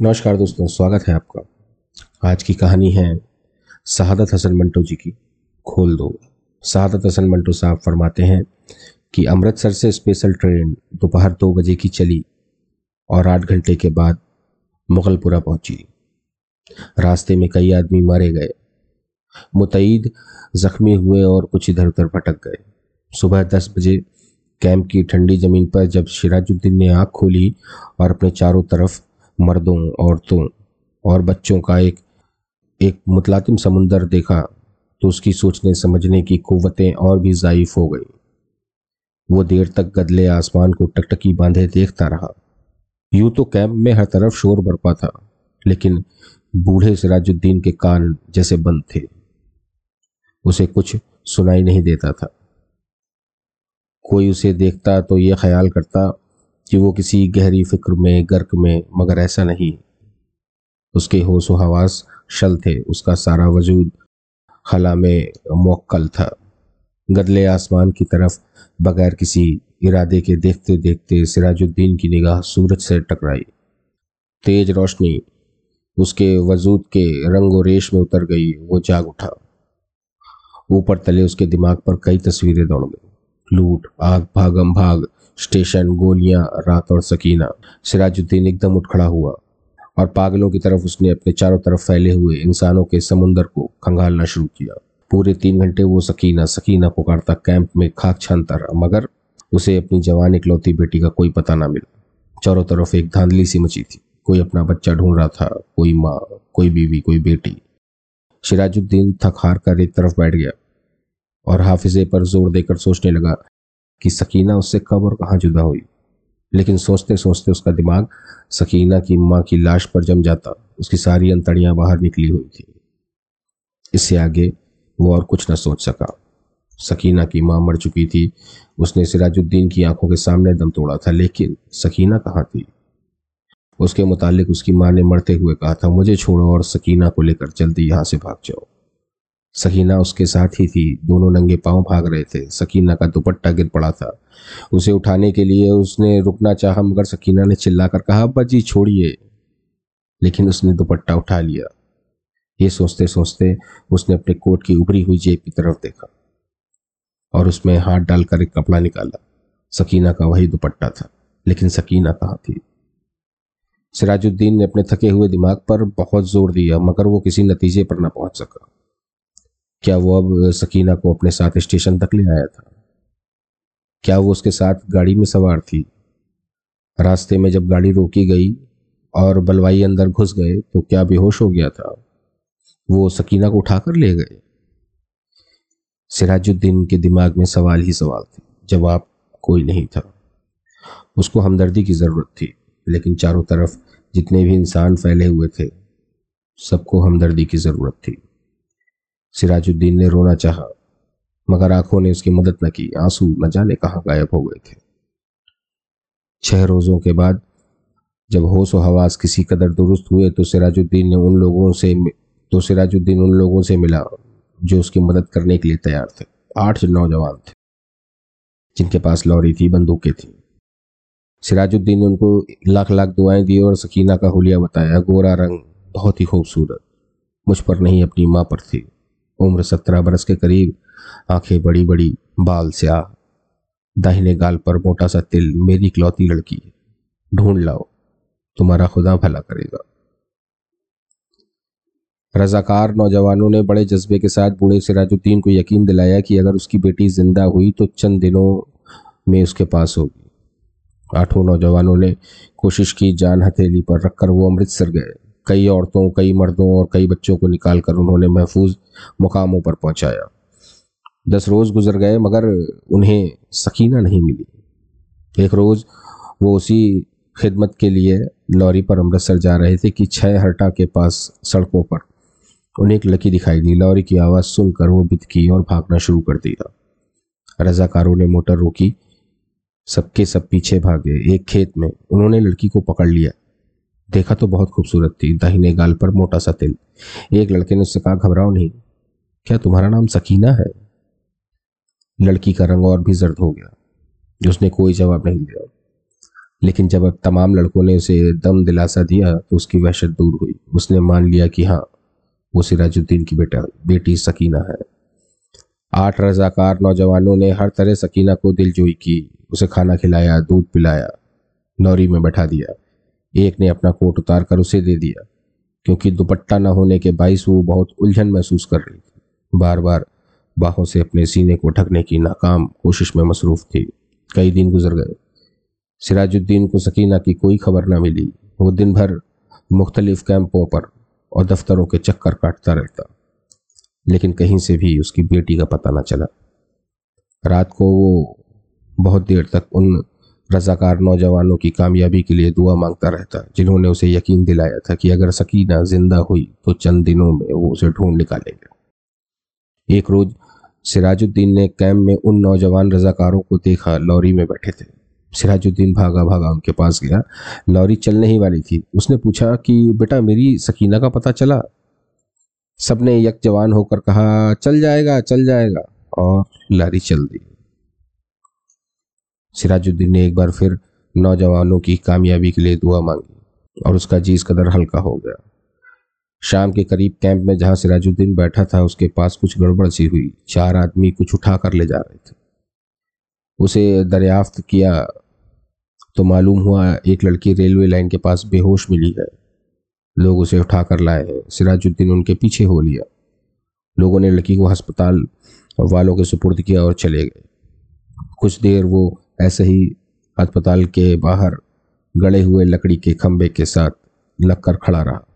नमस्कार दोस्तों, स्वागत है आपका। आज की कहानी है शहादत हसन मंटो जी की, खोल दो। शहादत हसन मंटो साहब फरमाते हैं कि अमृतसर से स्पेशल ट्रेन दोपहर दो बजे की चली और आठ घंटे के बाद मुगलपुरा पहुँची। रास्ते में कई आदमी मारे गए। मुतईद जख्मी हुए और कुछ इधर उधर भटक गए। सुबह दस बजे कैंप की ठंडी ज़मीन पर जब सिराजुद्दीन ने आँख खोली और अपने चारों तरफ़ मर्दों, औरतों और बच्चों का एक एक मुतलातिम समुंदर देखा तो उसकी सोचने समझने की कुवतें और भी ज़ाइफ हो गई। वो देर तक गदले आसमान को टकटकी बांधे देखता रहा। यूँ तो कैंप में हर तरफ़ शोर बरपा था, लेकिन बूढ़े सिराजुद्दीन के कान जैसे बंद थे। उसे कुछ सुनाई नहीं देता था। कोई उसे देखता तो ये ख्याल करता कि वो किसी गहरी फ़िक्र में, गर्क में, मगर ऐसा नहीं। उसके होश हवास शल थे, उसका सारा वजूद खला में मोक्कल था। गदले आसमान की तरफ़ बगैर किसी इरादे के देखते देखते सिराजुद्दीन की निगाह सूरज से टकराई। तेज रोशनी उसके वजूद के रंगो रेश में उतर गई, वो जाग उठा। ऊपर तले उसके दिमाग पर कई तस्वीरें दौड़ गई। लूट, आग भागम भाग स्टेशन, गोलियाँ, रात और सकीना। सिराजुद्दीन एकदम उठ खड़ा हुआ और पागलों की तरफ़ उसने अपने चारों तरफ़ फैले हुए इंसानों के समुंदर को खंगालना शुरू किया। पूरे तीन घंटे वो सकीना सकीना पुकारता कैंप में खाक छानता रहा, मगर उसे अपनी जवान इकलौती बेटी का कोई पता ना मिला। चारों तरफ़ एक धांधली सी मची थी। कोई अपना बच्चा ढूंढ रहा था, कोई माँ, कोई बीवी, कोई बेटी। सिराजुद्दीन थक हार कर एक तरफ़ बैठ गया और हाफिजे पर ज़ोर देकर सोचने लगा कि सकीना उससे कब और कहाँ जुदा हुई। लेकिन सोचते सोचते उसका दिमाग सकीना की माँ की लाश पर जम जाता। उसकी सारी अंतड़ियाँ बाहर निकली हुई थी। इससे आगे वो और कुछ न सोच सका। सकीना की माँ मर चुकी थी। उसने सिराजुद्दीन की आँखों के सामने दम तोड़ा था, लेकिन सकीना कहाँ थी? उसके मुतालिक उसकी माँ ने मरते हुए कहा था, मुझे छोड़ो और सकीना को लेकर जल्दी यहाँ से भाग जाओ। सकीना उसके साथ ही थी। दोनों नंगे पाँव भाग रहे थे। सकीना का दुपट्टा गिर पड़ा था। उसे उठाने के लिए उसने रुकना चाहा, मगर सकीना ने चिल्लाकर कहा, अब्बा जी, छोड़िए। लेकिन उसने दुपट्टा उठा लिया। ये सोचते सोचते उसने अपने कोट की उभरी हुई जेब की तरफ़ देखा और उसमें हाथ डालकर एक कपड़ा निकाला। सकीना का वही दुपट्टा था, लेकिन सकीना कहाँ थी? सिराजुद्दीन ने अपने थके हुए दिमाग पर बहुत ज़ोर दिया, मगर वो किसी नतीजे पर ना पहुँच सका। क्या वो अब सकीना को अपने साथ स्टेशन तक ले आया था? क्या वो उसके साथ गाड़ी में सवार थी? रास्ते में जब गाड़ी रोकी गई और बलवाई अंदर घुस गए तो क्या बेहोश हो गया था? वो सकीना को उठाकर ले गए। सिराजुद्दीन के दिमाग में सवाल ही सवाल थे। जवाब कोई नहीं था। उसको हमदर्दी की ज़रूरत थी, लेकिन चारों तरफ़ जितने भी इंसान फैले हुए थे, सबको हमदर्दी की ज़रूरत थी। सिराजुद्दीन ने रोना चाहा, मगर आँखों ने उसकी मदद न की। आँसू न जाने कहाँ गायब हो गए थे। छह रोजों के बाद, जब होश व हवास किसी कदर दुरुस्त हुए तो सिराजुद्दीन ने उन लोगों से तो सिराजुद्दीन उन लोगों से मिला, जो उसकी मदद करने के लिए तैयार थे। आठ नौजवान थे, जिनके पास लॉरी थी, बंदूकें थी। सिराजुद्दीन ने उनको लाख लाख दुआएँ दी और सकीना का हुलिया बताया, गोरा रंग बहुत ही खूबसूरत, मुझ पर नहीं, अपनी माँ पर थी। उम्र सत्रह बरस के करीब, आँखें बड़ी बड़ी, बाल स्याह। दाहिने गाल पर मोटा सा तिल, मेरी इकलौती लड़की। ढूंढ लाओ, तुम्हारा खुदा भला करेगा। रजाकार नौजवानों ने बड़े जज्बे के साथ बूढ़े सिराजुद्दीन को यकीन दिलाया कि अगर उसकी बेटी ज़िंदा हुई तो चंद दिनों में उसके पास होगी। आठों नौजवानों ने कोशिश की जान हथेली पर रखकर वो अमृतसर गए। कई औरतों, कई मर्दों और कई बच्चों को निकाल कर उन्होंने महफूज मुकामों पर पहुँचाया। दस रोज़ गुजर गए, मगर उन्हें सकीना नहीं मिली। एक रोज़ वो उसी खिदमत के लिए लॉरी पर अमृतसर जा रहे थे कि छह हरटा के पास सड़कों पर उन्हें एक लकी दिखाई दी। लॉरी की आवाज़ सुनकर वो बितकी और भागना शुरू कर दिया रजाकारों ने मोटर रोकी, सबके सब पीछे भागे। एक खेत में उन्होंने लड़की को पकड़ लिया। देखा तो बहुत खूबसूरत थी, दाहिने गाल पर मोटा सा तिल। एक लड़के ने उससे कहा, घबराओ नहीं। क्या तुम्हारा नाम सकीना है? लड़की का रंग और भी जर्द हो गया। उसने कोई जवाब नहीं दिया। लेकिन जब अब तमाम लड़कों ने उसे दम दिलासा दिया तो उसकी वहशत दूर हुई। उसने मान लिया कि हाँ वो सिराजुद्दीन की बेटा, बेटी सकीना है। आठ रजाकार नौजवानों ने हर तरह सकीना को दिलजोई की। उसे खाना खिलाया, दूध पिलाया, नौरी में बैठा दिया। एक ने अपना कोट उतार कर उसे दे दिया, क्योंकि दुपट्टा न होने के बाईस वो बहुत उलझन महसूस कर रही थी। बार बार बाहों से अपने सीने को ढकने की नाकाम कोशिश में मसरूफ थी। कई दिन गुजर गए। सिराजुद्दीन को सकीना की कोई खबर न मिली। वो दिन भर मुख्तलिफ़ कैंपों पर और दफ्तरों के चक्कर काटता रहता। लेकिन कहीं से भी उसकी बेटी का पता न चला। रात को वो बहुत देर तक उन रजाकार नौजवानों की कामयाबी के लिए दुआ माँगता रहता जिन्होंने उसे यकीन दिलाया था कि अगर सकीना ज़िंदा हुई तो चंद दिनों में वो उसे ढूंढ निकालेंगे। एक रोज, सिराजुद्दीन ने कैम्प में उन नौजवान रजाकारों को देखा, लॉरी में बैठे थे। सिराजुद्दीन भागा भागा उनके पास गया। लॉरी चलने ही वाली थी। उसने पूछा कि, बेटा, मेरी सकीना का पता चला? सबने यक जवान होकर कहा, चल जाएगा चल जाएगा। और लारी चल दी। सिराजुद्दीन ने एक बार फिर नौजवानों की कामयाबी के लिए दुआ मांगी और उसका जीस कदर हल्का हो गया। शाम के करीब कैंप में जहाँ सिराजुद्दीन बैठा था, उसके पास कुछ गड़बड़ सी हुई। चार आदमी कुछ उठा कर ले जा रहे थे। उसे दरियाफ्त किया तो मालूम हुआ एक लड़की रेलवे लाइन के पास बेहोश मिली है। लोग उसे उठा कर लाए हैं। सिराजुद्दीन उनके पीछे हो लिया। लोगों ने लड़की को अस्पताल वालों के सुपुर्द किया और चले गए। कुछ देर वो ऐसे ही अस्पताल के बाहर गड़े हुए लकड़ी के खंभे के साथ लगकर खड़ा रहा।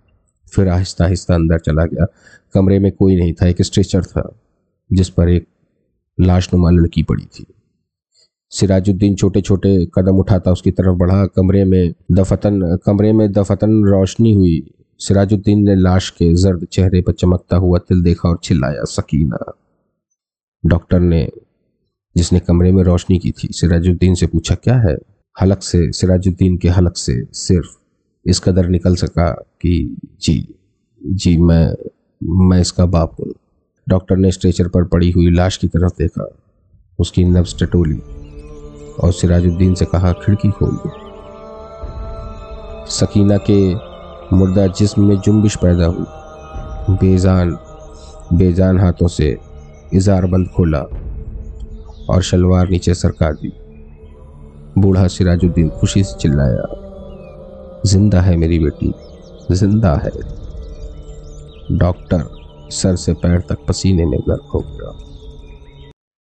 फिर आहिस्ता आहिस्ता अंदर चला गया। कमरे में कोई नहीं था, एक स्ट्रेचर था, जिस पर एक लाशनुमा लड़की पड़ी थी। सिराजुद्दीन छोटे छोटे कदम उठाता उसकी तरफ़ बढ़ा। कमरे में दफतन, कमरे में दफतन रोशनी हुई। सिराजुद्दीन ने लाश के जर्द चेहरे पर चमकता हुआ तिल देखा और चिल्लाया, सकीना। डॉक्टर ने जिसने कमरे में रोशनी की थी। सिराजुद्दीन से पूछा, क्या है? हलक से, सिराजुद्दीन के हलक से सिर्फ़ इस कदर निकल सका कि, जी जी, मैं मैं इसका बाप हूँ। डॉक्टर ने स्ट्रेचर पर पड़ी हुई लाश की तरफ़ देखा। उसकी नब्स टटोली और सिराजुद्दीन से कहा, खिड़की खोल दो। सकीना के मुर्दा जिस्म में जुम्बिश पैदा हुई। बेजान बेजान हाथों से इजार बंद खोला। और शलवार नीचे सरका दी। बूढ़ा सिराजुद्दीन खुशी से चिल्लाया, ज़िंदा है मेरी बेटी, ज़िंदा है। डॉक्टर सर से पैर तक पसीने में गर्क हो गया।